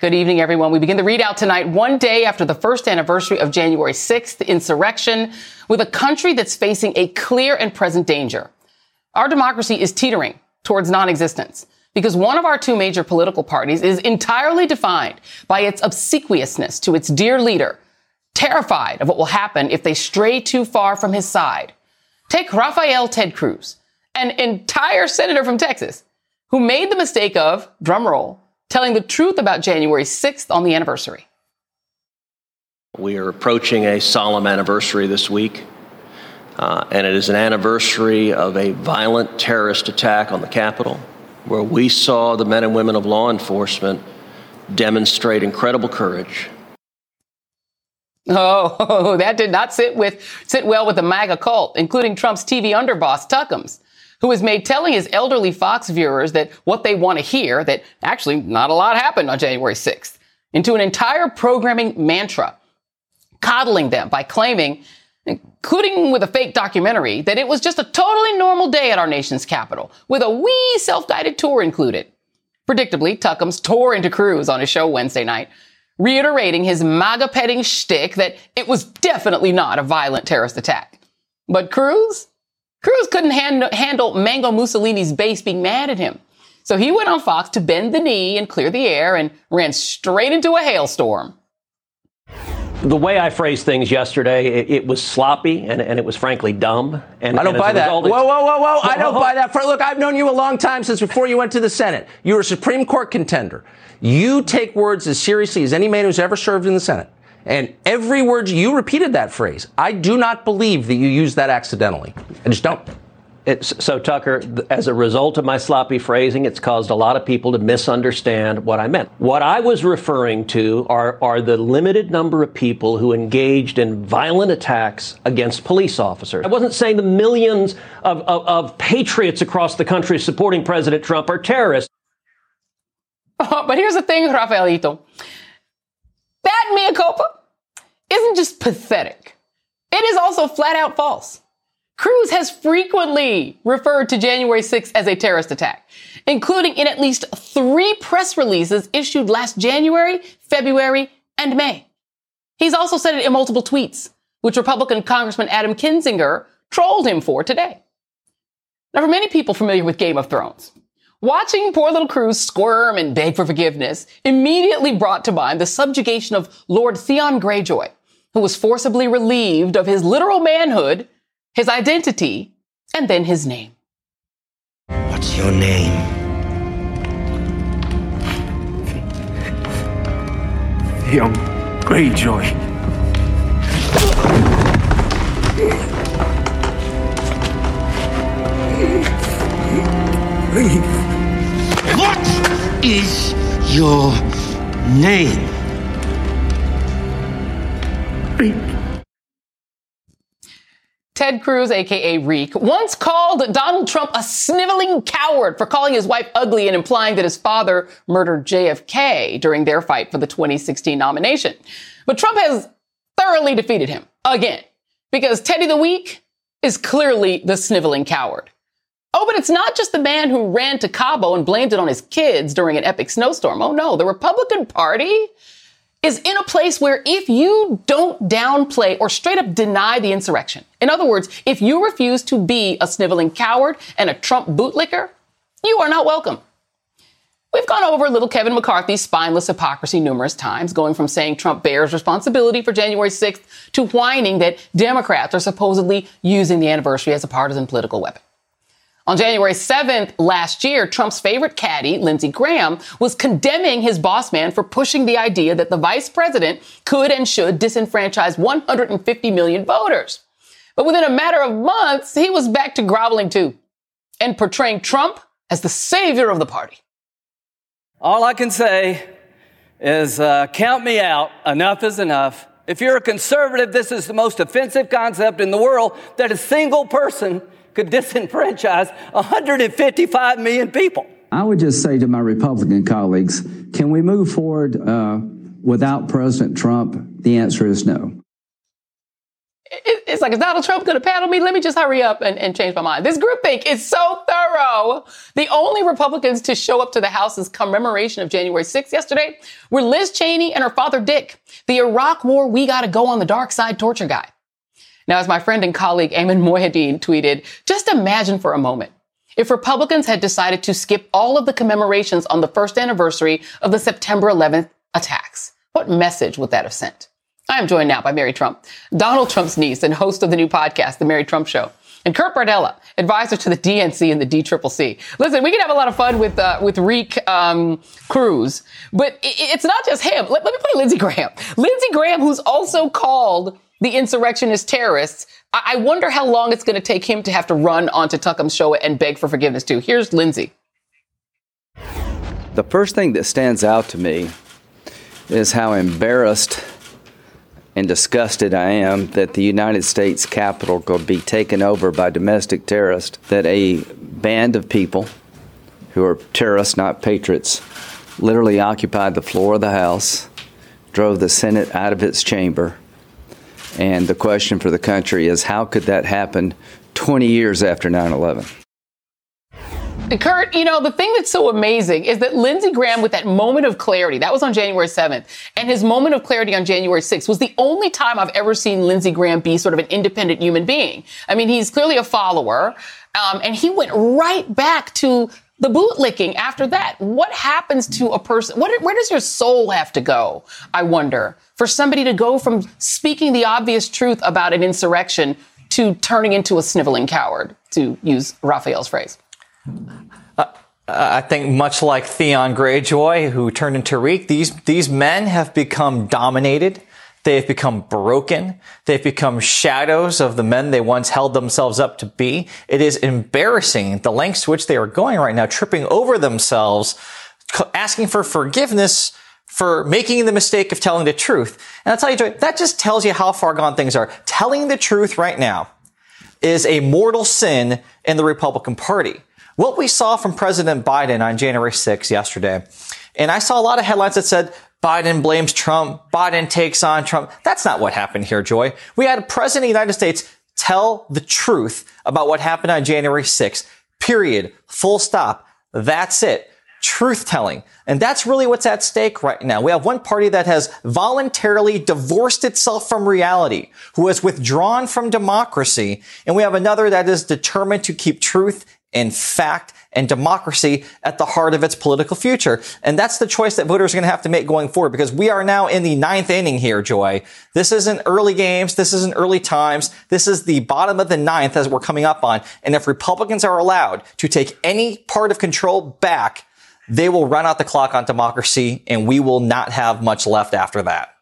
Good evening, everyone. We begin the ReidOut tonight, one day after the first anniversary of January 6th, the insurrection, with a country that's facing a clear and present danger. Our democracy is teetering towards non-existence because one of our two major political parties is entirely defined by its obsequiousness to its dear leader, terrified of what will happen if they stray too far from his side. Take Raphael Ted Cruz, an entire senator from Texas, who made the mistake of, drumroll, telling the truth about January 6th on the anniversary. We are approaching a solemn anniversary this week, uh, and it is an anniversary of a violent terrorist attack on the Capitol, where we saw the men and women of law enforcement demonstrate incredible courage. Oh, that did not sit with sit well with the MAGA cult, including Trump's TV underboss Tuckums who has made telling his elderly Fox viewers that what they want to hear, that actually not a lot happened on January 6th, into an entire programming mantra, coddling them by claiming, including with a fake documentary, that it was just a totally normal day at our nation's capital, with a wee self-guided tour included. Predictably, Tuckums tore into Cruz on his show Wednesday night, reiterating his MAGA petting shtick that it was definitely not a violent terrorist attack. But Cruz, Cruz couldn't hand, handle Mango Mussolini's base being mad at him. So he went on Fox to bend the knee and clear the air and ran straight into a hailstorm. The way I phrased things yesterday, it, it was sloppy and, and, it was frankly dumb. And I don't and buy that. Result, whoa, whoa, whoa, whoa! I don't buy that. For, look, I've known you a long time since before you went to the Senate. You were a Supreme Court contender. You take words as seriously as any man who's ever served in the Senate. And every word you repeated that phrase. I do not believe that you used that accidentally. I just don't. It's, so, Tucker, as a result of my sloppy phrasing, it's caused a lot of people to misunderstand what I meant. What I was referring to are, are the limited number of people who engaged in violent attacks against police officers. I wasn't saying the millions of, of, of patriots across the country supporting President Trump are terrorists. but here's the thing, Rafaelito. That mea culpa isn't just pathetic. It is also flat out false. Cruz has frequently referred to January 6th as a terrorist attack, including in at least three press releases issued last January, February, and May. He's also said it in multiple tweets, which Republican Congressman Adam Kinzinger trolled him for today. Now, for many people familiar with Game of Thrones, Watching poor little Cruz squirm and beg for forgiveness immediately brought to mind the subjugation of Lord Theon Greyjoy, who was forcibly relieved of his literal manhood, his identity, and then his name. What's your name? Theon Greyjoy. Leave. What is your name? Reek. Ted Cruz, aka Reek, once called Donald Trump a sniveling coward for calling his wife ugly and implying that his father murdered JFK during their fight for the 2016 nomination. But Trump has thoroughly defeated him again because Teddy the Weak is clearly the sniveling coward. Oh, but it's not just the man who ran to Cabo and blamed it on his kids during an epic snowstorm. Oh no, the Republican Party is in a place where if you don't downplay or straight up deny the insurrection, in other words, if you refuse to be a sniveling coward and a Trump bootlicker, you are not welcome. We've gone over little Kevin McCarthy's spineless hypocrisy numerous times, going from saying Trump bears responsibility for January 6th to whining that Democrats are supposedly using the anniversary as a partisan political weapon. On January 7th last year, Trump's favorite caddy, Lindsey Graham, was condemning his boss man for pushing the idea that the vice president could and should disenfranchise 150 million voters. But within a matter of months, he was back to groveling too and portraying Trump as the savior of the party. All I can say is uh, count me out. Enough is enough. If you're a conservative, this is the most offensive concept in the world that a single person could disenfranchise 155 million people. I would just say to my Republican colleagues, can we move forward uh, without President Trump? The answer is no. It's like, is Donald Trump going to paddle me? Let me just hurry up and, and change my mind. This groupthink is so thorough. The only Republicans to show up to the House's commemoration of January 6th yesterday were Liz Cheney and her father Dick, the Iraq War we got to go on the dark side torture guy. Now, as my friend and colleague Ayman Mohyeldin tweeted, just imagine for a moment if Republicans had decided to skip all of the commemorations on the first anniversary of the September 11th attacks. What message would that have sent? I am joined now by Mary Trump, Donald Trump's niece and host of the new podcast, The Mary Trump Show. And Kurt Bardella, advisor to the DNC and the DCCC. Listen, we can have a lot of fun with uh, with Reek um, Cruz, but it, it's not just him. Let, let me play Lindsey Graham. Lindsey Graham, who's also called the insurrectionist terrorists. I, I wonder how long it's going to take him to have to run onto Tuckum's show and beg for forgiveness too. Here's Lindsey. The first thing that stands out to me is how embarrassed and disgusted I am that the United States Capitol could be taken over by domestic terrorists, that a band of people who are terrorists, not patriots, literally occupied the floor of the House, drove the Senate out of its chamber. And the question for the country is how could that happen 20 years after 9 11? Kurt, you know, the thing that's so amazing is that Lindsey Graham, with that moment of clarity, that was on January 7th, and his moment of clarity on January 6th was the only time I've ever seen Lindsey Graham be sort of an independent human being. I mean, he's clearly a follower, um, and he went right back to the bootlicking after that. What happens to a person? What, where does your soul have to go? I wonder for somebody to go from speaking the obvious truth about an insurrection to turning into a sniveling coward, to use Raphael's phrase. Uh, I think much like Theon Greyjoy, who turned into Reek, these, these men have become dominated. They've become broken. They've become shadows of the men they once held themselves up to be. It is embarrassing the lengths to which they are going right now, tripping over themselves, asking for forgiveness for making the mistake of telling the truth. And I'll tell you, that just tells you how far gone things are. Telling the truth right now is a mortal sin in the Republican Party what we saw from President Biden on January 6th yesterday, and I saw a lot of headlines that said Biden blames Trump, Biden takes on Trump. That's not what happened here, Joy. We had a president of the United States tell the truth about what happened on January 6th. Period. Full stop. That's it. Truth telling. And that's really what's at stake right now. We have one party that has voluntarily divorced itself from reality, who has withdrawn from democracy, and we have another that is determined to keep truth and fact and democracy at the heart of its political future. And that's the choice that voters are going to have to make going forward because we are now in the ninth inning here, Joy. This isn't early games. This isn't early times. This is the bottom of the ninth as we're coming up on. And if Republicans are allowed to take any part of control back, they will run out the clock on democracy and we will not have much left after that.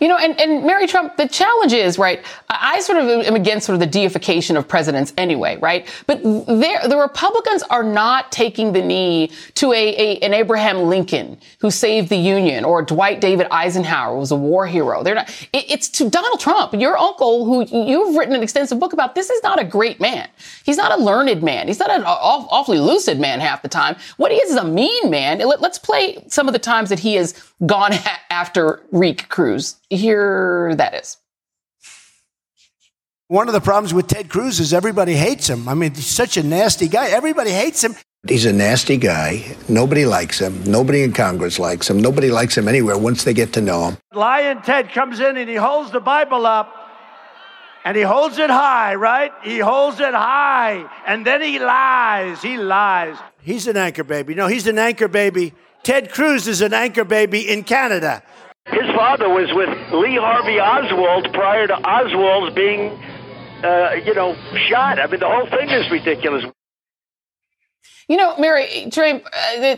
You know, and, and Mary Trump, the challenge is, right, I sort of am against sort of the deification of presidents anyway, right? But there the Republicans are not taking the knee to a, a, an Abraham Lincoln who saved the Union or Dwight David Eisenhower who was a war hero. They're not, it, it's to Donald Trump, your uncle, who you've written an extensive book about. This is not a great man. He's not a learned man. He's not an awfully lucid man half the time. What he is is a mean man. Let, let's play some of the times that he has gone after Reek Cruz. Here that is. One of the problems with Ted Cruz is everybody hates him. I mean, he's such a nasty guy. Everybody hates him. He's a nasty guy. Nobody likes him. Nobody in Congress likes him. Nobody likes him anywhere once they get to know him. Lion Ted comes in and he holds the Bible up and he holds it high, right? He holds it high and then he lies. He lies. He's an anchor baby. No, he's an anchor baby Ted Cruz is an anchor baby in Canada. His father was with Lee Harvey Oswald prior to Oswald's being, uh, you know, shot. I mean, the whole thing is ridiculous. You know, Mary, Trey, uh,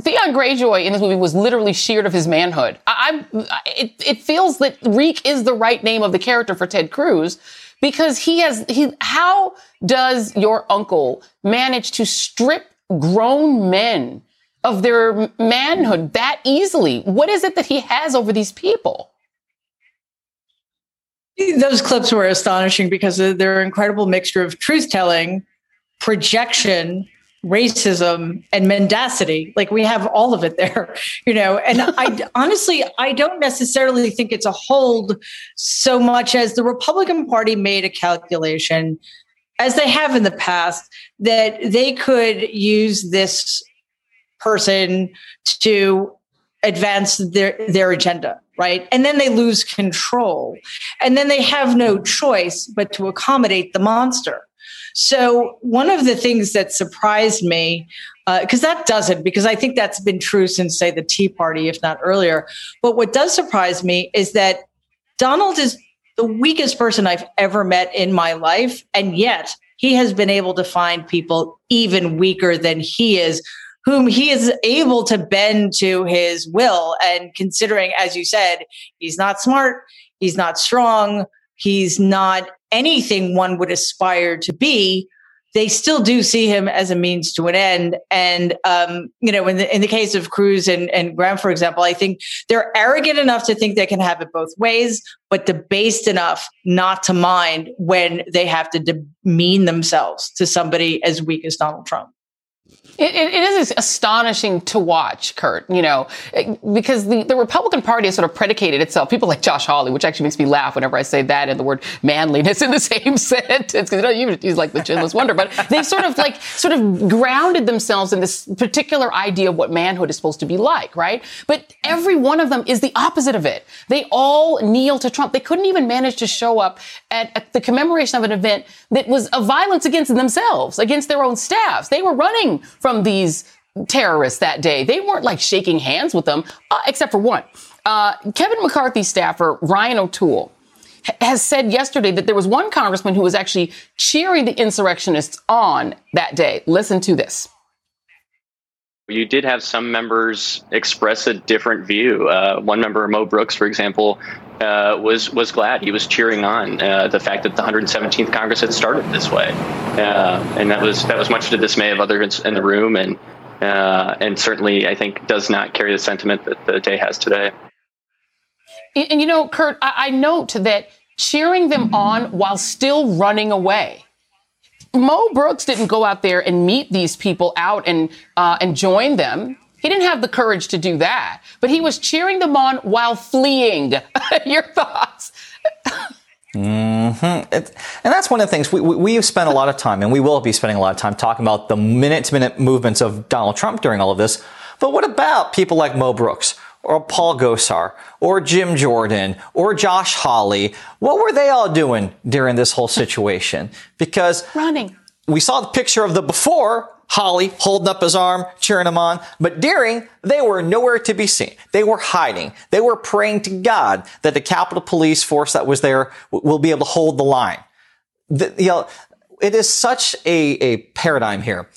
Theon Greyjoy in this movie was literally sheared of his manhood. I, I, it, it feels that Reek is the right name of the character for Ted Cruz because he has, he, how does your uncle manage to strip grown men of their manhood that easily? What is it that he has over these people? Those clips were astonishing because of their incredible mixture of truth telling, projection, racism, and mendacity. Like we have all of it there, you know. And I honestly, I don't necessarily think it's a hold so much as the Republican Party made a calculation, as they have in the past, that they could use this person to advance their their agenda right? And then they lose control. And then they have no choice but to accommodate the monster. So one of the things that surprised me because uh, that doesn't because i think that's been true since say the tea party if not earlier. But what does surprise me is that donald is the weakest person i've ever met in my life and yet he has been able to find people even weaker than he is whom he is able to bend to his will. And considering, as you said, he's not smart, he's not strong, he's not anything one would aspire to be. They still do see him as a means to an end, and um, you know, in the in the case of Cruz and, and Graham, for example, I think they're arrogant enough to think they can have it both ways, but debased enough not to mind when they have to demean themselves to somebody as weak as Donald Trump. It, it is astonishing to watch, Kurt, you know, because the, the Republican Party has sort of predicated itself. People like Josh Hawley, which actually makes me laugh whenever I say that and the word manliness in the same sentence, because you know, he's like the chinless wonder, but they've sort of like, sort of grounded themselves in this particular idea of what manhood is supposed to be like, right? But every one of them is the opposite of it. They all kneel to Trump. They couldn't even manage to show up at, at the commemoration of an event that was a violence against themselves, against their own staffs. They were running from these terrorists that day. They weren't like shaking hands with them, uh, except for one. Uh, Kevin McCarthy staffer Ryan O'Toole has said yesterday that there was one congressman who was actually cheering the insurrectionists on that day. Listen to this. You did have some members express a different view. Uh, one member, Mo Brooks, for example, uh, was was glad he was cheering on uh, the fact that the 117th Congress had started this way, uh, and that was that was much to the dismay of others in the room, and uh, and certainly I think does not carry the sentiment that the day has today. And, and you know, Kurt, I, I note that cheering them on while still running away. Mo Brooks didn't go out there and meet these people out and uh, and join them. He didn't have the courage to do that, but he was cheering them on while fleeing. Your thoughts? Mm-hmm. It, and that's one of the things we, we, we have spent a lot of time, and we will be spending a lot of time talking about the minute to minute movements of Donald Trump during all of this. But what about people like Mo Brooks or Paul Gosar or Jim Jordan or Josh Hawley? What were they all doing during this whole situation? Because running. We saw the picture of the before Hawley holding up his arm, cheering him on. But during, they were nowhere to be seen. They were hiding. They were praying to God that the Capitol Police force that was there will be able to hold the line. The, you know, it is such a, a paradigm here.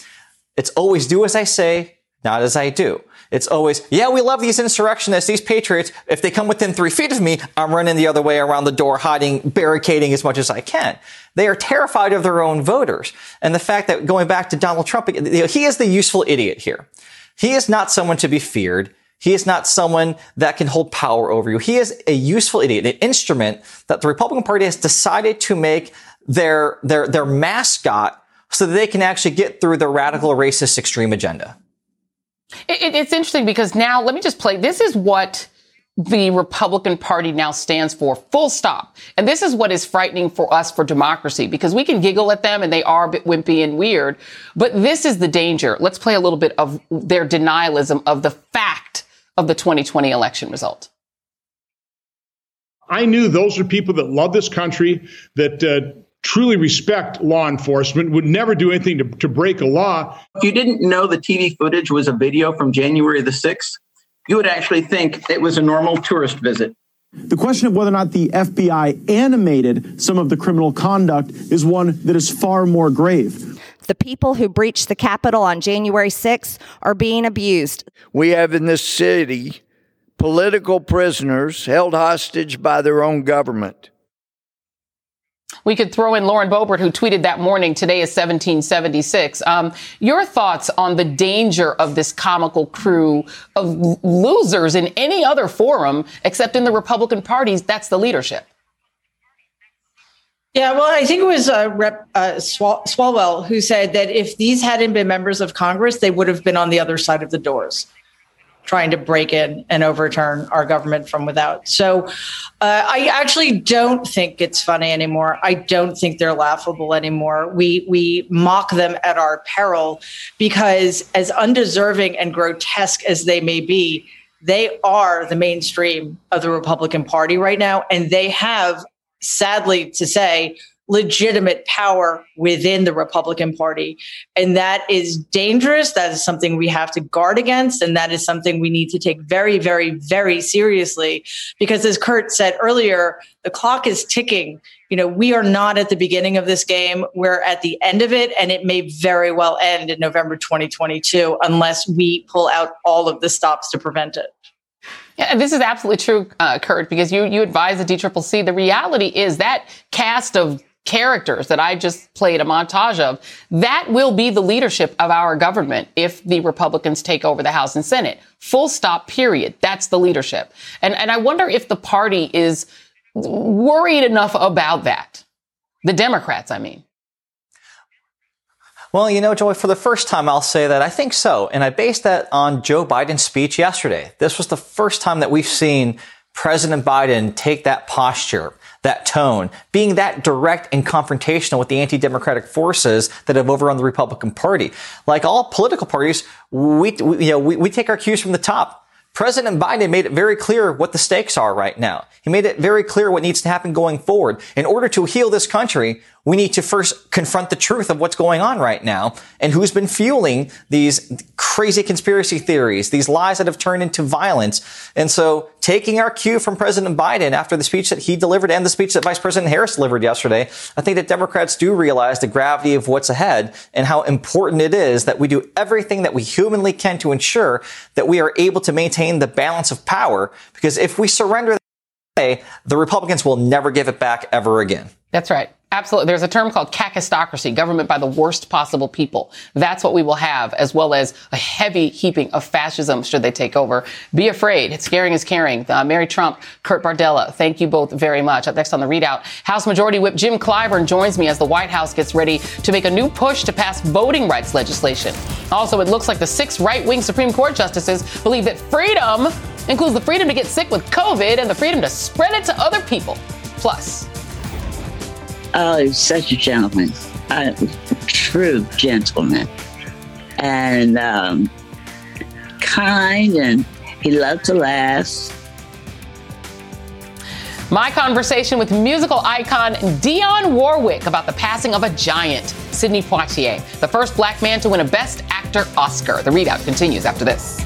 It's always do as I say, not as I do. It's always, yeah, we love these insurrectionists, these patriots. If they come within three feet of me, I'm running the other way around the door, hiding, barricading as much as I can. They are terrified of their own voters. And the fact that going back to Donald Trump, he is the useful idiot here. He is not someone to be feared. He is not someone that can hold power over you. He is a useful idiot, an instrument that the Republican Party has decided to make their, their, their mascot so that they can actually get through their radical racist extreme agenda. It, it's interesting because now, let me just play. This is what the Republican Party now stands for, full stop. And this is what is frightening for us for democracy because we can giggle at them and they are a bit wimpy and weird, but this is the danger. Let's play a little bit of their denialism of the fact of the 2020 election result. I knew those are people that love this country, that uh, truly respect law enforcement, would never do anything to, to break a law. If you didn't know the TV footage was a video from January the 6th, you would actually think it was a normal tourist visit. The question of whether or not the FBI animated some of the criminal conduct is one that is far more grave. The people who breached the Capitol on January 6th are being abused. We have in this city political prisoners held hostage by their own government. We could throw in Lauren Boebert, who tweeted that morning, today is 1776. Um, your thoughts on the danger of this comical crew of losers in any other forum except in the Republican parties? That's the leadership. Yeah, well, I think it was uh, Rep uh, Swalwell who said that if these hadn't been members of Congress, they would have been on the other side of the doors trying to break in and overturn our government from without. So uh, I actually don't think it's funny anymore. I don't think they're laughable anymore. We we mock them at our peril because as undeserving and grotesque as they may be, they are the mainstream of the Republican Party right now, and they have, sadly to say, legitimate power within the Republican Party. And that is dangerous. That is something we have to guard against. And that is something we need to take very, very, very seriously. Because as Kurt said earlier, the clock is ticking. You know, we are not at the beginning of this game. We're at the end of it, and it may very well end in November 2022 unless we pull out all of the stops to prevent it. Yeah, this is absolutely true, uh, Kurt, because you you advise the DCCC. The reality is that cast of characters that I just played a montage of, that will be the leadership of our government if the Republicans take over the House and Senate. Full stop, period. That's the leadership. And, and I wonder if the party is worried enough about that. The Democrats, I mean. Well, you know, Joy, for the first time, I'll say that I think so. And I based that on Joe Biden's speech yesterday. This was the first time that we've seen President Biden take that posture that tone, being that direct and confrontational with the anti-democratic forces that have overrun the Republican Party. Like all political parties, we, we you know, we, we take our cues from the top. President Biden made it very clear what the stakes are right now. He made it very clear what needs to happen going forward. In order to heal this country, we need to first confront the truth of what's going on right now and who's been fueling these crazy conspiracy theories, these lies that have turned into violence. And so taking our cue from President Biden after the speech that he delivered and the speech that Vice President Harris delivered yesterday, I think that Democrats do realize the gravity of what's ahead and how important it is that we do everything that we humanly can to ensure that we are able to maintain the balance of power. Because if we surrender the Republicans will never give it back ever again. That's right. Absolutely. There's a term called kakistocracy, government by the worst possible people. That's what we will have, as well as a heavy heaping of fascism should they take over. Be afraid. It's scaring is caring. Uh, Mary Trump, Kurt Bardella, thank you both very much. Up next on the ReidOut, House Majority Whip Jim Clyburn joins me as the White House gets ready to make a new push to pass voting rights legislation. Also, it looks like the six right-wing Supreme Court justices believe that freedom includes the freedom to get sick with COVID and the freedom to spread it to other people. Plus, Oh, he's such a gentleman, a true gentleman, and um, kind, and he loved to laugh. My conversation with musical icon Dionne Warwick about the passing of a giant, Sidney Poitier, the first black man to win a Best Actor Oscar. The ReidOut continues after this.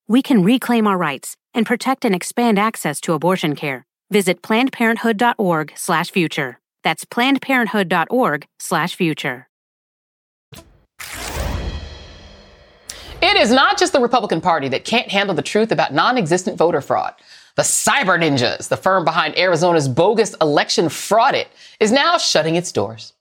we can reclaim our rights and protect and expand access to abortion care. Visit plannedparenthood.org/future. That's plannedparenthood.org/future. It is not just the Republican Party that can't handle the truth about non-existent voter fraud. The Cyber Ninjas, the firm behind Arizona's bogus election fraud, it, is now shutting its doors.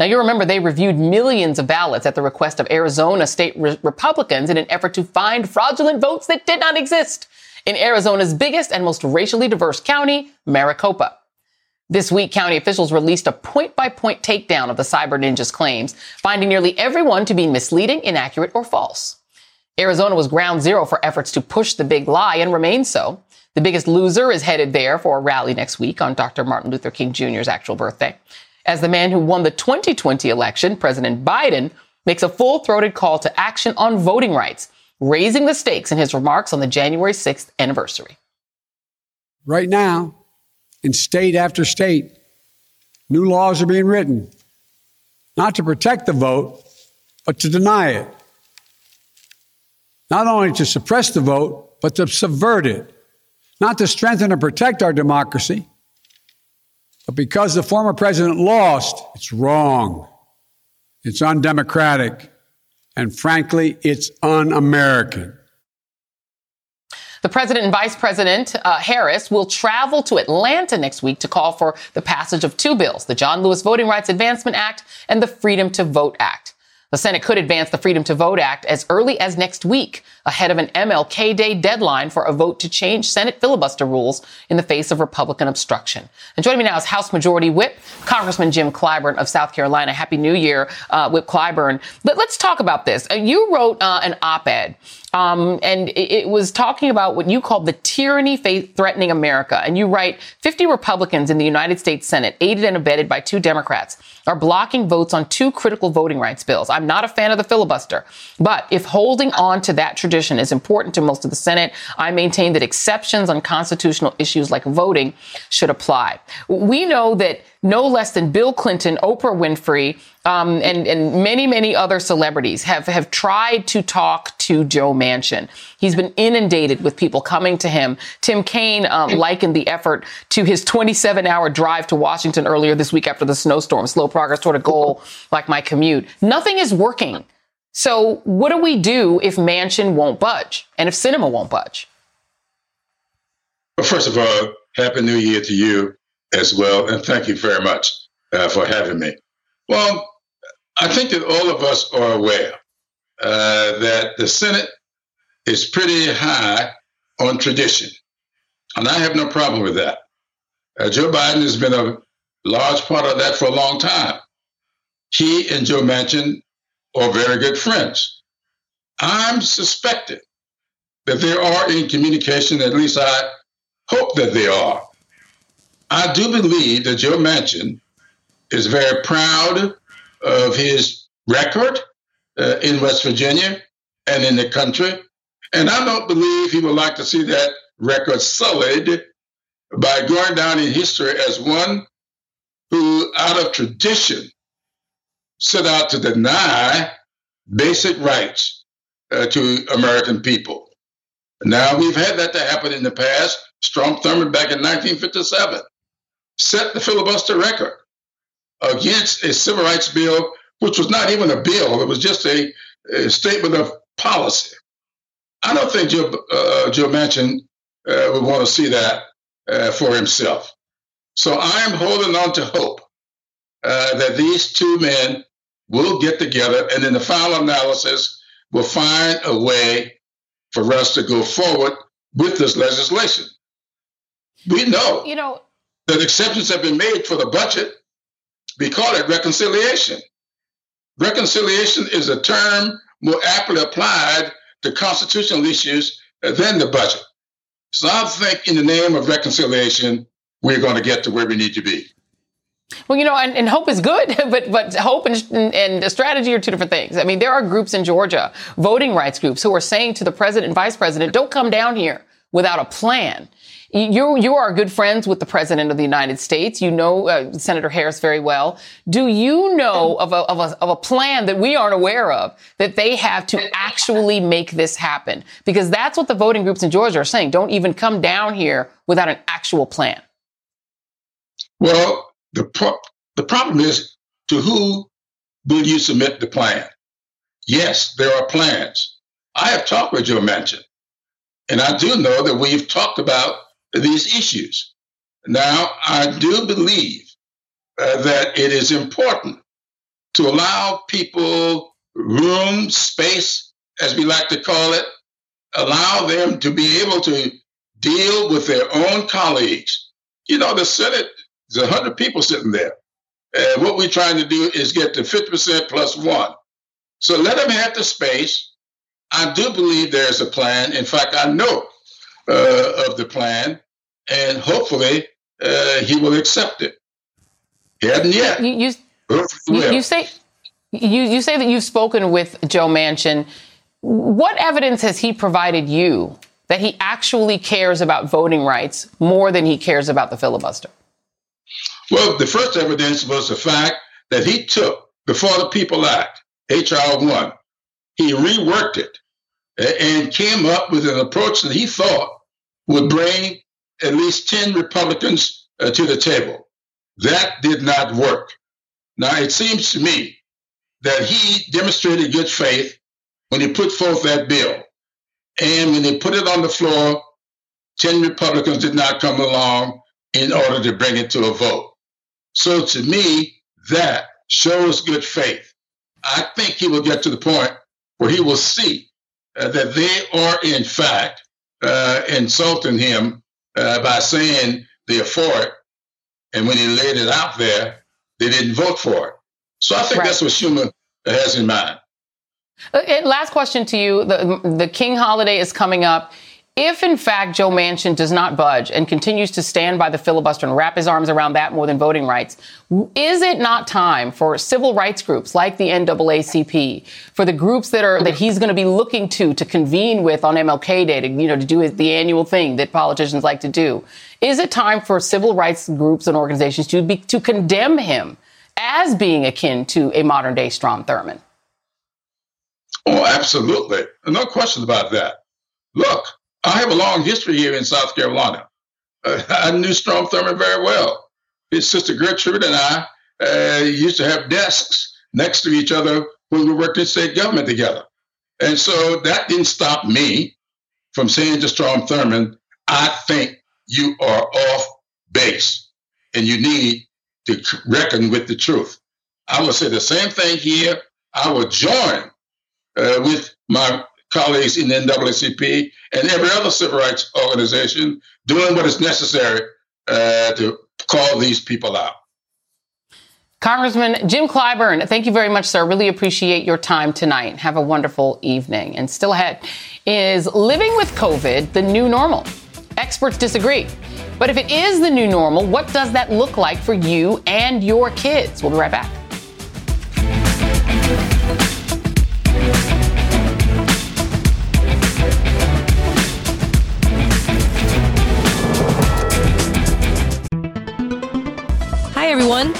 Now, you remember they reviewed millions of ballots at the request of Arizona state re- Republicans in an effort to find fraudulent votes that did not exist in Arizona's biggest and most racially diverse county, Maricopa. This week, county officials released a point by point takedown of the Cyber Ninjas claims, finding nearly everyone to be misleading, inaccurate, or false. Arizona was ground zero for efforts to push the big lie and remains so. The biggest loser is headed there for a rally next week on Dr. Martin Luther King Jr.'s actual birthday. As the man who won the 2020 election, President Biden makes a full throated call to action on voting rights, raising the stakes in his remarks on the January 6th anniversary. Right now, in state after state, new laws are being written, not to protect the vote, but to deny it. Not only to suppress the vote, but to subvert it. Not to strengthen or protect our democracy, but because the former president lost, it's wrong. It's undemocratic. And frankly, it's un American. The president and vice president uh, Harris will travel to Atlanta next week to call for the passage of two bills, the John Lewis Voting Rights Advancement Act and the Freedom to Vote Act. The Senate could advance the Freedom to Vote Act as early as next week, ahead of an MLK Day deadline for a vote to change Senate filibuster rules in the face of Republican obstruction. And joining me now is House Majority Whip, Congressman Jim Clyburn of South Carolina. Happy New Year, uh, Whip Clyburn. But let's talk about this. Uh, you wrote uh, an op-ed um, and it, was talking about what you called the tyranny threatening America. And you write 50 Republicans in the United States Senate, aided and abetted by two Democrats, are blocking votes on two critical voting rights bills. Not a fan of the filibuster, but if holding on to that tradition is important to most of the Senate, I maintain that exceptions on constitutional issues like voting should apply. We know that no less than Bill Clinton, Oprah Winfrey, um, and, and many, many other celebrities have, have tried to talk to Joe Manchin. He's been inundated with people coming to him. Tim Kaine um, likened the effort to his 27 hour drive to Washington earlier this week after the snowstorm. Slow progress toward a goal like my commute. Nothing is working. So what do we do if Manchin won't budge and if Sinema won't budge? Well, first of all, Happy New Year to you as well. And thank you very much uh, for having me. Well, I think that all of us are aware uh, that the Senate is pretty high on tradition. And I have no problem with that. Uh, Joe Biden has been a large part of that for a long time. He and Joe Manchin are very good friends. I'm suspected that they are in communication, at least I hope that they are. I do believe that Joe Manchin is very proud of his record uh, in West Virginia and in the country. And I don't believe he would like to see that record sullied by going down in history as one who, out of tradition, set out to deny basic rights uh, to American people. Now, we've had that to happen in the past. Strom Thurmond back in 1957 set the filibuster record against a civil rights bill, which was not even a bill, it was just a, a statement of policy. I don't think Joe, uh, Joe Manchin uh, would want to see that uh, for himself. So I am holding on to hope uh, that these two men will get together and in the final analysis will find a way for us to go forward with this legislation. We know, you know, that exceptions have been made for the budget. We call it reconciliation. Reconciliation is a term more aptly applied to constitutional issues than the budget. So I think in the name of reconciliation, we're going to get to where we need to be. Well, you know, and, and, hope is good, but but hope and, and strategy are two different things. I mean, there are groups in Georgia, voting rights groups, who are saying to the president and vice president, "Don't come down here without a plan." You, you are good friends with the president of the United States. You know uh, Senator Harris very well. Do you know of a, of, a, of a plan that we aren't aware of that they have to actually make this happen? Because that's what the voting groups in Georgia are saying. Don't even come down here without an actual plan. Well, the, pro- the problem is to who will you submit the plan? Yes, there are plans. I have talked with Joe Manchin, and I do know that we've talked about these issues. Now, I do believe uh, that it is important to allow people room, space, as we like to call it, allow them to be able to deal with their own colleagues. You know, the Senate, there's 100 people sitting there. And what we're trying to do is get to 50% plus one. So let them have the space I do believe there's a plan. In fact, I know uh, of the plan, and hopefully uh, he will accept it. He hasn't yet. You, you, you, you say you, you say that you've spoken with Joe Manchin. What evidence has he provided you that he actually cares about voting rights more than he cares about the filibuster? Well, the first evidence was the fact that he took the For the People Act, H.R. 1, he reworked it and came up with an approach that he thought would bring at least 10 Republicans uh, to the table. That did not work. Now, it seems to me that he demonstrated good faith when he put forth that bill. And when they put it on the floor, 10 Republicans did not come along in order to bring it to a vote. So to me, that shows good faith. I think he will get to the point where he will see uh, that they are, in fact, uh, insulting him uh, by saying they are for it. And when he laid it out there, they didn't vote for it. So I think right. that's what Schumer has in mind. Uh, last question to you. The, the King holiday is coming up. If, in fact, Joe Manchin does not budge and continues to stand by the filibuster and wrap his arms around that more than voting rights, is it not time for civil rights groups like the NAACP, for the groups that are that he's going to be looking to to convene with on MLK Day, to you know, to do the annual thing that politicians like to do? Is it time for civil rights groups and organizations to be to condemn him as being akin to a modern day Strom Thurmond? Oh, absolutely. No question about that. Look, I have a long history here in South Carolina. Uh, I knew Strom Thurmond very well. His sister Gertrude and I uh, used to have desks next to each other when we worked in state government together. And so that didn't stop me from saying to Strom Thurmond, I think you are off base and you need to reckon with the truth. I will say the same thing here. I will join uh, with my colleagues in the NAACP and every other civil rights organization doing what is necessary uh, to call these people out. Congressman Jim Clyburn, thank you very much, sir. Really appreciate your time tonight. Have a wonderful evening. And still ahead is living with COVID the new normal? Experts disagree. But if it is the new normal, what does that look like for you and your kids? We'll be right back.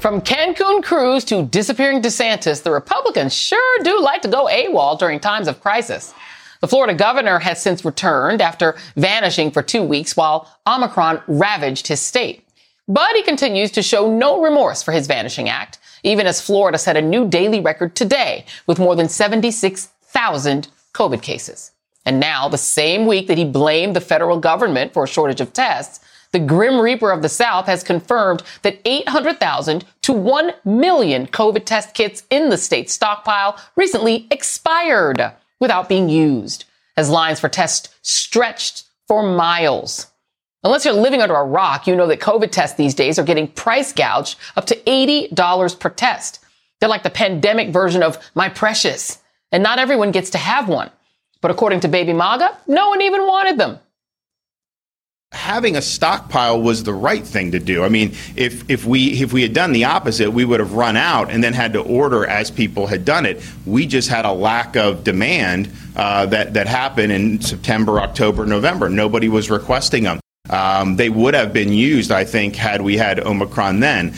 From Cancun cruise to disappearing DeSantis, the Republicans sure do like to go AWOL during times of crisis. The Florida governor has since returned after vanishing for two weeks while Omicron ravaged his state. But he continues to show no remorse for his vanishing act, even as Florida set a new daily record today with more than 76,000 COVID cases. And now, the same week that he blamed the federal government for a shortage of tests, the Grim Reaper of the South has confirmed that 800,000 to 1 million COVID test kits in the state's stockpile recently expired without being used as lines for tests stretched for miles. Unless you're living under a rock, you know that COVID tests these days are getting price gouged up to $80 per test. They're like the pandemic version of My Precious. And not everyone gets to have one. But according to Baby MAGA, no one even wanted them. Having a stockpile was the right thing to do. I mean, if if we if we had done the opposite, we would have run out and then had to order as people had done it. We just had a lack of demand uh, that that happened in September, October, November. Nobody was requesting them. Um, they would have been used, I think, had we had Omicron then.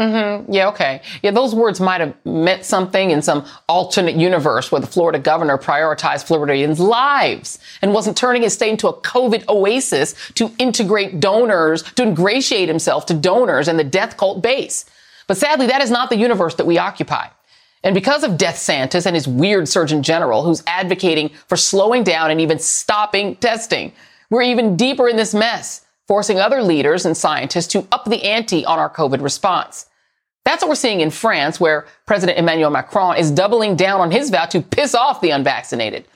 Mm-hmm. Yeah, okay. Yeah, those words might have meant something in some alternate universe where the Florida governor prioritized Floridians' lives and wasn't turning his state into a COVID oasis to integrate donors, to ingratiate himself to donors and the death cult base. But sadly, that is not the universe that we occupy. And because of Death Santis and his weird Surgeon General who's advocating for slowing down and even stopping testing, we're even deeper in this mess, forcing other leaders and scientists to up the ante on our COVID response. That's what we're seeing in France, where President Emmanuel Macron is doubling down on his vow to piss off the unvaccinated.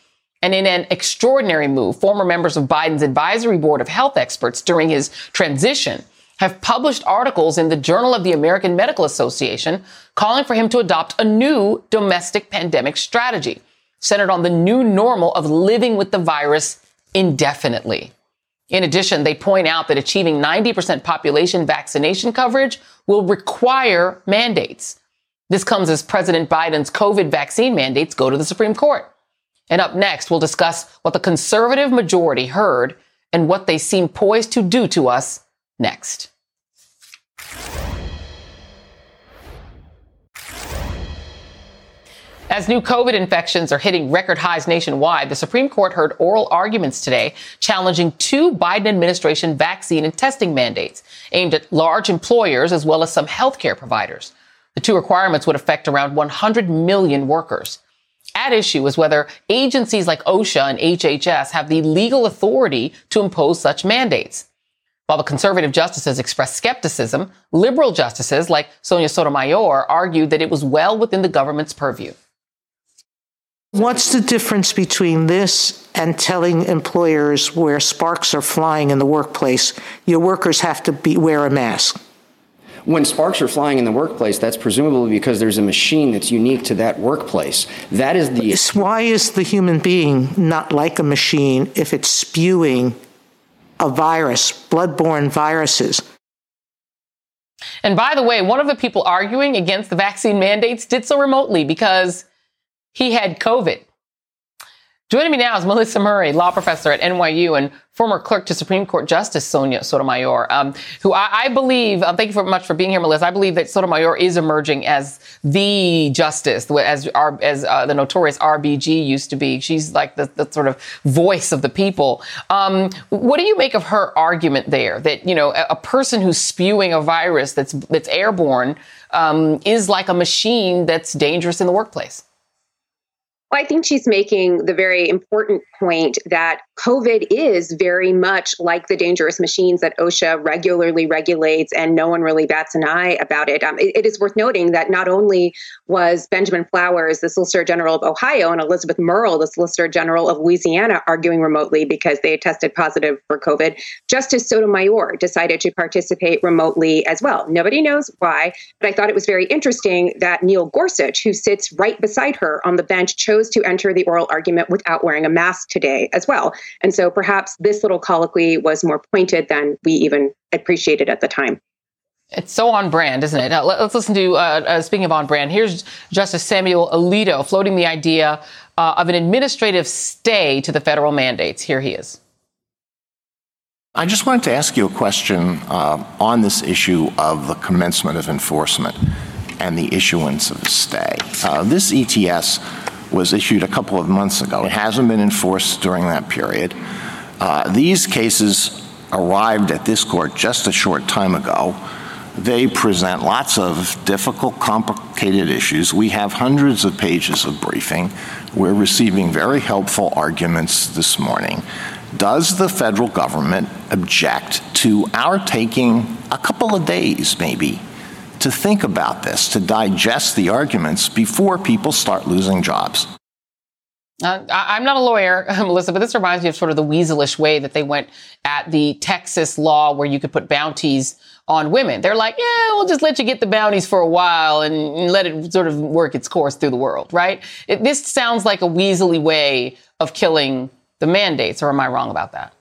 And in an extraordinary move, former members of Biden's advisory board of health experts during his transition have published articles in the Journal of the American Medical Association calling for him to adopt a new domestic pandemic strategy centered on the new normal of living with the virus indefinitely. In addition, they point out that achieving 90% population vaccination coverage will require mandates. This comes as President Biden's COVID vaccine mandates go to the Supreme Court. And up next, we'll discuss what the conservative majority heard and what they seem poised to do to us next. As new COVID infections are hitting record highs nationwide, the Supreme Court heard oral arguments today challenging two Biden administration vaccine and testing mandates aimed at large employers as well as some healthcare providers. The two requirements would affect around 100 million workers. At issue is whether agencies like OSHA and HHS have the legal authority to impose such mandates. While the conservative justices expressed skepticism, liberal justices like Sonia Sotomayor argued that it was well within the government's purview. What's the difference between this and telling employers where sparks are flying in the workplace, your workers have to be, wear a mask? When sparks are flying in the workplace, that's presumably because there's a machine that's unique to that workplace. That is the. Why is the human being not like a machine if it's spewing a virus, bloodborne viruses? And by the way, one of the people arguing against the vaccine mandates did so remotely because he had COVID. Joining me now is Melissa Murray, law professor at NYU and former clerk to Supreme Court Justice Sonia Sotomayor, um, who I, I believe, uh, thank you very much for being here, Melissa. I believe that Sotomayor is emerging as the justice, as as uh, the notorious RBG used to be. She's like the, the sort of voice of the people. Um, what do you make of her argument there that, you know, a, a person who's spewing a virus that's, that's airborne um, is like a machine that's dangerous in the workplace? Well, I think she's making the very important point that COVID is very much like the dangerous machines that OSHA regularly regulates, and no one really bats an eye about it. Um, it, it is worth noting that not only was Benjamin Flowers, the Solicitor General of Ohio, and Elizabeth Murrill, the Solicitor General of Louisiana, arguing remotely because they had tested positive for COVID, Justice Sotomayor decided to participate remotely as well. Nobody knows why, but I thought it was very interesting that Neil Gorsuch, who sits right beside her on the bench, chose to enter the oral argument without wearing a mask today as well. And so perhaps this little colloquy was more pointed than we even appreciated at the time. It's so on brand, isn't it? Now, let's listen to, uh, uh, speaking of on brand, here's Justice Samuel Alito floating the idea uh, of an administrative stay to the federal mandates. Here he is. I just wanted to ask you a question uh, on this issue of the commencement of enforcement and the issuance of a stay. Uh, this ETS was issued a couple of months ago. It hasn't been enforced during that period. Uh, these cases arrived at this court just a short time ago. They present lots of difficult, complicated issues. We have hundreds of pages of briefing. We're receiving very helpful arguments this morning. Does the federal government object to our taking a couple of days, maybe, to think about this, to digest the arguments before people start losing jobs. Uh, I'm not a lawyer, Melissa, but this reminds me of sort of the weaselish way that they went at the Texas law where you could put bounties on women. They're like, yeah, we'll just let you get the bounties for a while and, let it sort of work its course through the world, right? It, this sounds like a weaselly way of killing the mandates, or am I wrong about that?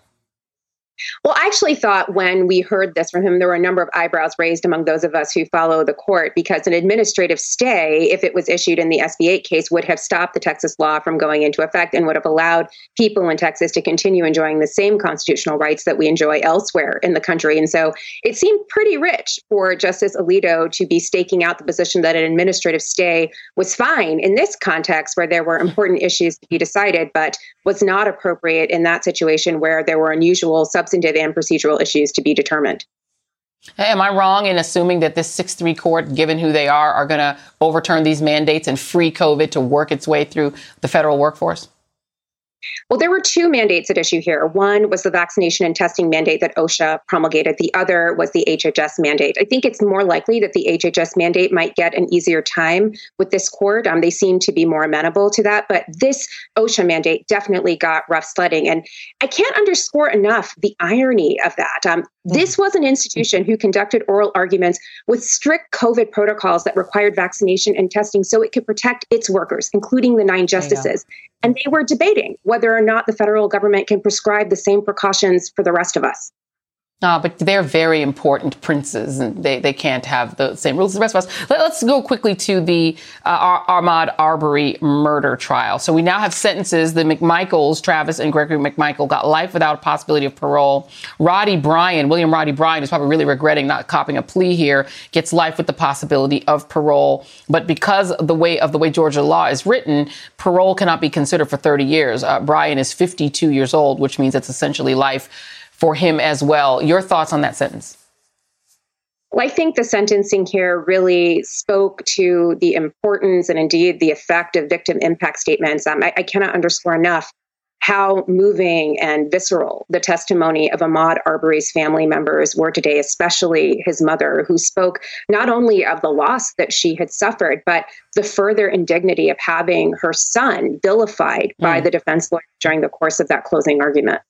Well, I actually thought when we heard this from him, there were a number of eyebrows raised among those of us who follow the court because an administrative stay, if it was issued in the SB 8 case, would have stopped the Texas law from going into effect and would have allowed people in Texas to continue enjoying the same constitutional rights that we enjoy elsewhere in the country. And so it seemed pretty rich for Justice Alito to be staking out the position that an administrative stay was fine in this context where there were important issues to be decided, but was not appropriate in that situation where there were unusual substantive and procedural issues to be determined. Am I wrong in assuming that this 6 3 court, given who they are, are going to overturn these mandates and free COVID to work its way through the federal workforce? Well, there were two mandates at issue here. One was the vaccination and testing mandate that OSHA promulgated, the other was the HHS mandate. I think it's more likely that the HHS mandate might get an easier time with this court. Um, they seem to be more amenable to that, but this OSHA mandate definitely got rough sledding. And I can't underscore enough the irony of that. Um, this was an institution who conducted oral arguments with strict COVID protocols that required vaccination and testing so it could protect its workers, including the nine justices. And they were debating whether or not the federal government can prescribe the same precautions for the rest of us. Uh, but they're very important princes, and they, they can't have the same rules as the rest of us. Let, us go quickly to the uh, Ahmaud Arbery murder trial. So we now have sentences. The McMichaels, Travis and Gregory McMichael, got life without possibility of parole. Roddie Bryan, William Roddie Bryan, is probably really regretting not copping a plea here, gets life with the possibility of parole. But because of the way of the way Georgia law is written, parole cannot be considered for 30 years. Uh, Bryan is 52 years old, which means it's essentially life for him as well. Your thoughts on that sentence? Well, I think the sentencing here really spoke to the importance and indeed the effect of victim impact statements. Um, I, I, cannot underscore enough how moving and visceral the testimony of Ahmaud Arbery's family members were today, especially his mother, who spoke not only of the loss that she had suffered, but the further indignity of having her son vilified mm. by the defense lawyer during the course of that closing argument.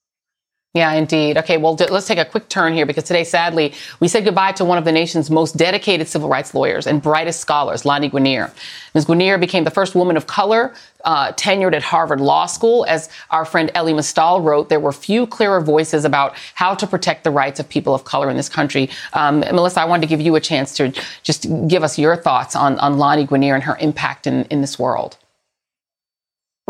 Yeah, indeed. Okay, well, let's take a quick turn here because today, sadly, we said goodbye to one of the nation's most dedicated civil rights lawyers and brightest scholars, Lani Guinier. Ms. Guinier became the first woman of color uh, tenured at Harvard Law School. As our friend Elie Mystal wrote, there were few clearer voices about how to protect the rights of people of color in this country. Um, Melissa, I wanted to give you a chance to just give us your thoughts on, on Lani Guinier and her impact in, in this world.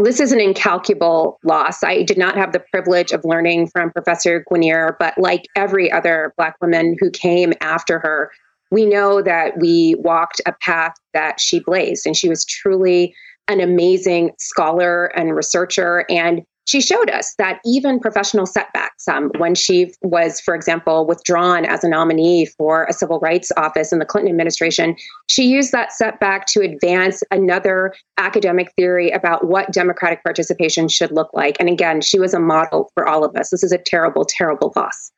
This is an incalculable loss. I did not have the privilege of learning from Professor Guinier, but like every other Black woman who came after her, we know that we walked a path that she blazed, and she was truly an amazing scholar and researcher. And she showed us that even professional setbacks, um, when she was, for example, withdrawn as a nominee for a civil rights office in the Clinton administration, she used that setback to advance another academic theory about what democratic participation should look like. And again, she was a model for all of us. This is a terrible, terrible loss.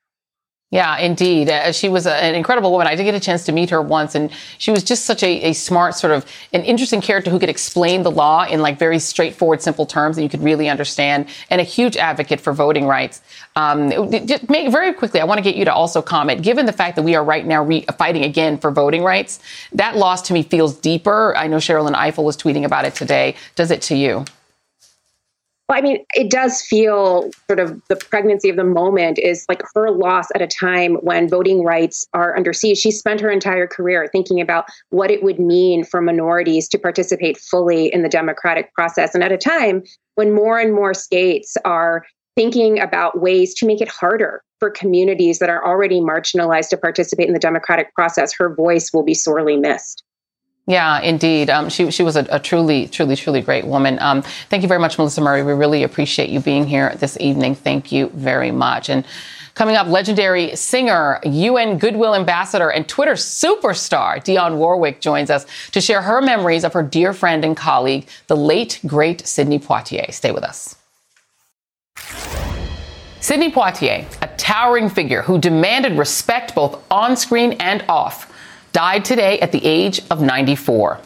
Yeah, indeed. Uh, she was a, an incredible woman. I did get a chance to meet her once, and she was just such a, a, smart, sort of an interesting character who could explain the law in like very straightforward, simple terms that you could really understand, and a huge advocate for voting rights. Um, make, very quickly, I want to get you to also comment. Given the fact that we are right now re- fighting again for voting rights, that loss to me feels deeper. I know Sherrilyn Ifill was tweeting about it today. Does it to you? Well, I mean, it does feel sort of the pregnancy of the moment is like her loss at a time when voting rights are under siege. She spent her entire career thinking about what it would mean for minorities to participate fully in the democratic process. And at a time when more and more states are thinking about ways to make it harder for communities that are already marginalized to participate in the democratic process, her voice will be sorely missed. Yeah, indeed. Um, she, she was a, a, truly, truly, truly great woman. Um, thank you very much, Melissa Murray. We really appreciate you being here this evening. Thank you very much. And coming up, legendary singer, UN Goodwill Ambassador, and Twitter superstar Dionne Warwick joins us to share her memories of her dear friend and colleague, the late, great Sidney Poitier. Stay with us. Sidney Poitier, a towering figure who demanded respect both on screen and off died today at the age of 94.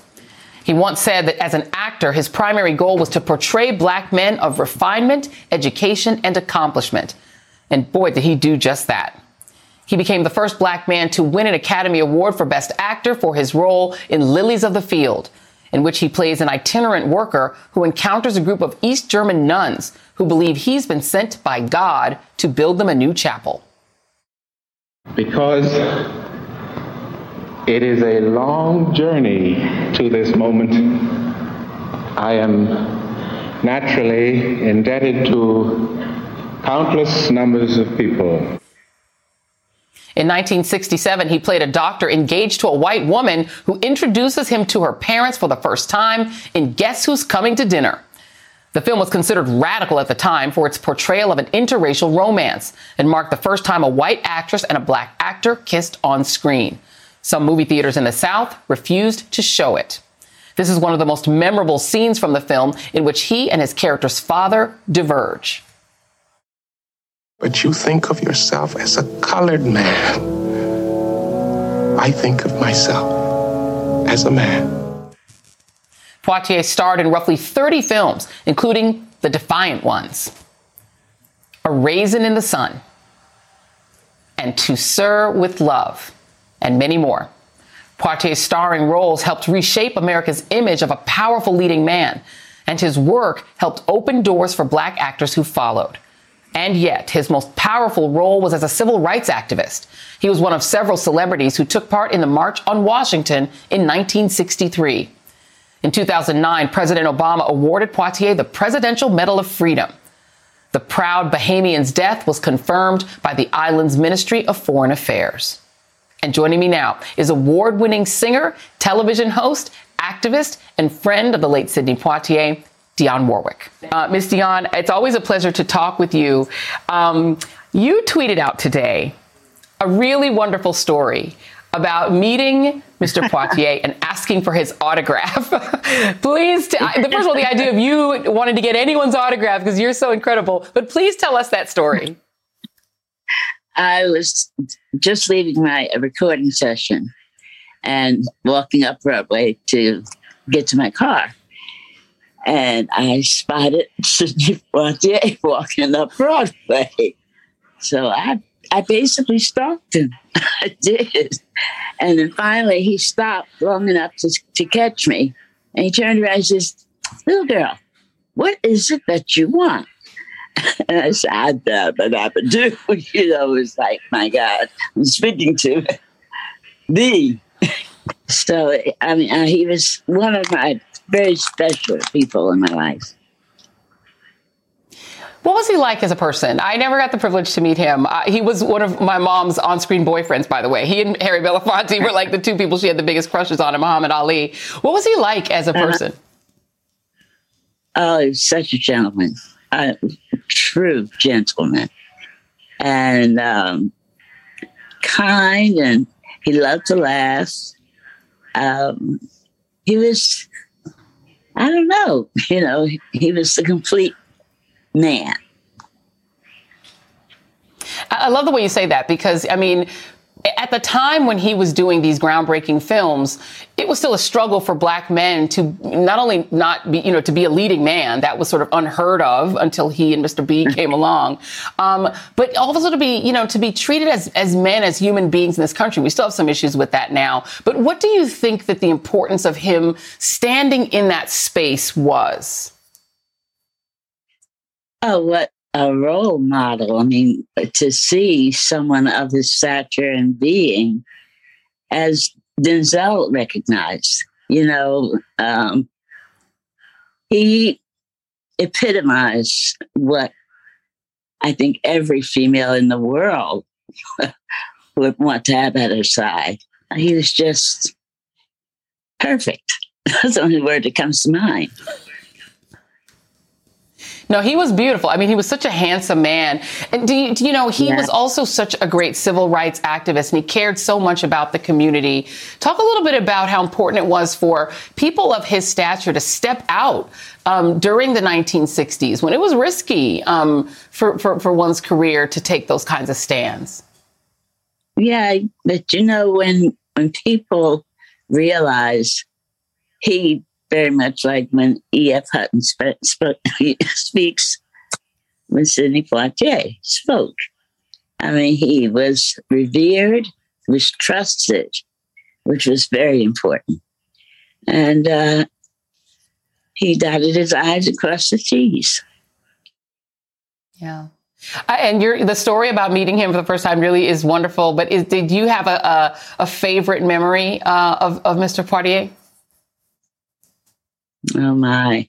He once said that as an actor, his primary goal was to portray black men of refinement, education, and accomplishment. And boy, did he do just that. He became the first black man to win an Academy Award for Best Actor for his role in Lilies of the Field, in which he plays an itinerant worker who encounters a group of East German nuns who believe he's been sent by God to build them a new chapel. Because it is a long journey to this moment. I am naturally indebted to countless numbers of people. In 1967, he played a doctor engaged to a white woman who introduces him to her parents for the first time in Guess Who's Coming to Dinner. The film was considered radical at the time for its portrayal of an interracial romance and marked the first time a white actress and a black actor kissed on screen. Some movie theaters in the South refused to show it. This is one of the most memorable scenes from the film in which he and his character's father diverge. But you think of yourself as a colored man. I think of myself as a man. Poitier starred in roughly 30 films, including the defiant ones A Raisin in the Sun, and To Sir with Love and many more. Poitier's starring roles helped reshape America's image of a powerful leading man, and his work helped open doors for black actors who followed. And yet, his most powerful role was as a civil rights activist. He was one of several celebrities who took part in the March on Washington in 1963. In 2009, President Obama awarded Poitier the Presidential Medal of Freedom. The proud Bahamian's death was confirmed by the island's Ministry of Foreign Affairs. And joining me now is award winning singer, television host, activist, and friend of the late Sidney Poitier, Dionne Warwick. Uh, Ms. Dionne, it's always a pleasure to talk with you. Um, you tweeted out today a really wonderful story about meeting Mr. Poitier and asking for his autograph. please, t- first of all, the idea of you wanting to get anyone's autograph because you're so incredible, but please tell us that story. I was just leaving my recording session and walking up Broadway to get to my car. And I spotted Sidney Poitier walking up Broadway. So I I basically stalked him. I did. And then finally he stopped long enough to, to catch me. And he turned around and says, Little girl, what is it that you want? And I said, I but I do. You know, it's like, my God, I'm speaking to thee. So, I mean, uh, he was one of my very special people in my life. What was he like as a person? I never got the privilege to meet him. Uh, he was one of my mom's on-screen boyfriends, by the way. He and Harry Belafonte were like the two people she had the biggest crushes on, and Muhammad Ali. What was he like as a uh-huh. person? Uh, oh, he was such a gentleman, true gentleman, and um, kind, and he loved to laugh. Um, he was, I don't know, you know, he was the complete man. I love the way you say that because, I mean, at the time when he was doing these groundbreaking films, it was still a struggle for black men to not only not be, you know, to be a leading man. That was sort of unheard of until he and Mr. B came along. Um, but also to be, you know, to be treated as, as men, as human beings in this country. We still have some issues with that now. But what do you think that the importance of him standing in that space was? Oh, what a role model. I mean, to see someone of his stature and being, as Denzel recognized, you know, um, he epitomized what I think every female in the world would want to have at her side. He was just perfect. That's the only word that comes to mind. No, he was beautiful. I mean, he was such a handsome man. And do you, do you know, he yeah. was also such a great civil rights activist and he cared so much about the community. Talk a little bit about how important it was for people of his stature to step out um, during the 1960s when it was risky um, for, for, for one's career to take those kinds of stands. Yeah, but you know, when when people realize he very much like when E.F. Hutton sp- sp- speaks when Sidney Poitier spoke. I mean, he was revered, was trusted, which was very important. And uh, he dotted his I's across the T's. Yeah. And your the story about meeting him for the first time really is wonderful. But is, did you have a, a, a favorite memory uh, of, of Mr. Poitier? Oh my.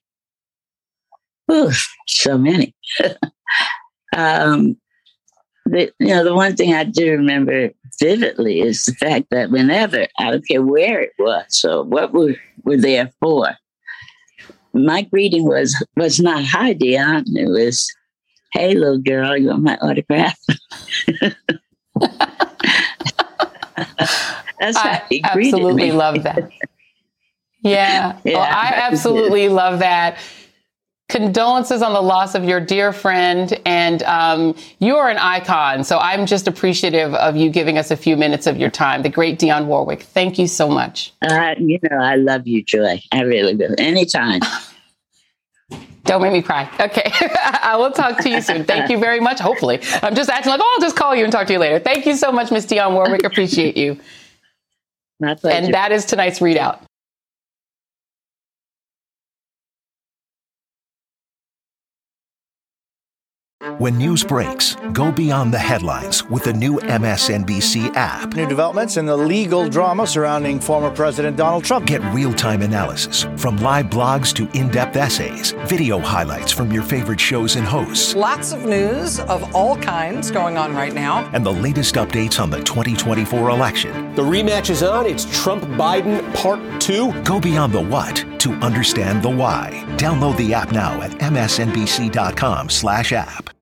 Ooh, so many. um, the, you know, the one thing I do remember vividly is the fact that whenever, I don't care where it was, or what we were there for, my greeting was was not hi Dionne. It was, hey little girl, you want my autograph? That's I absolutely love that. Yeah, yeah. Well, I absolutely love that. Condolences on the loss of your dear friend, and um, you are an icon. So I'm just appreciative of you giving us a few minutes of your time. The great Dionne Warwick. Thank you so much. Uh, you know, I love you, Joy. I really do. Anytime. Don't make me cry. Okay. I will talk to you soon. Thank you very much. Hopefully. I'm just acting like, oh, I'll just call you and talk to you later. Thank you so much, Miss Dionne Warwick. Appreciate you. My pleasure. And that is tonight's ReidOut. When news breaks, go beyond the headlines with the new MSNBC app. New developments in the legal drama surrounding former President Donald Trump. Get real time analysis from live blogs to in depth essays, video highlights from your favorite shows and hosts. Lots of news of all kinds going on right now. And the latest updates on the 2024 election. The rematch is on. It's Trump Biden Part 2. Go beyond the what to understand the why. Download the app now at msnbc.com slash app.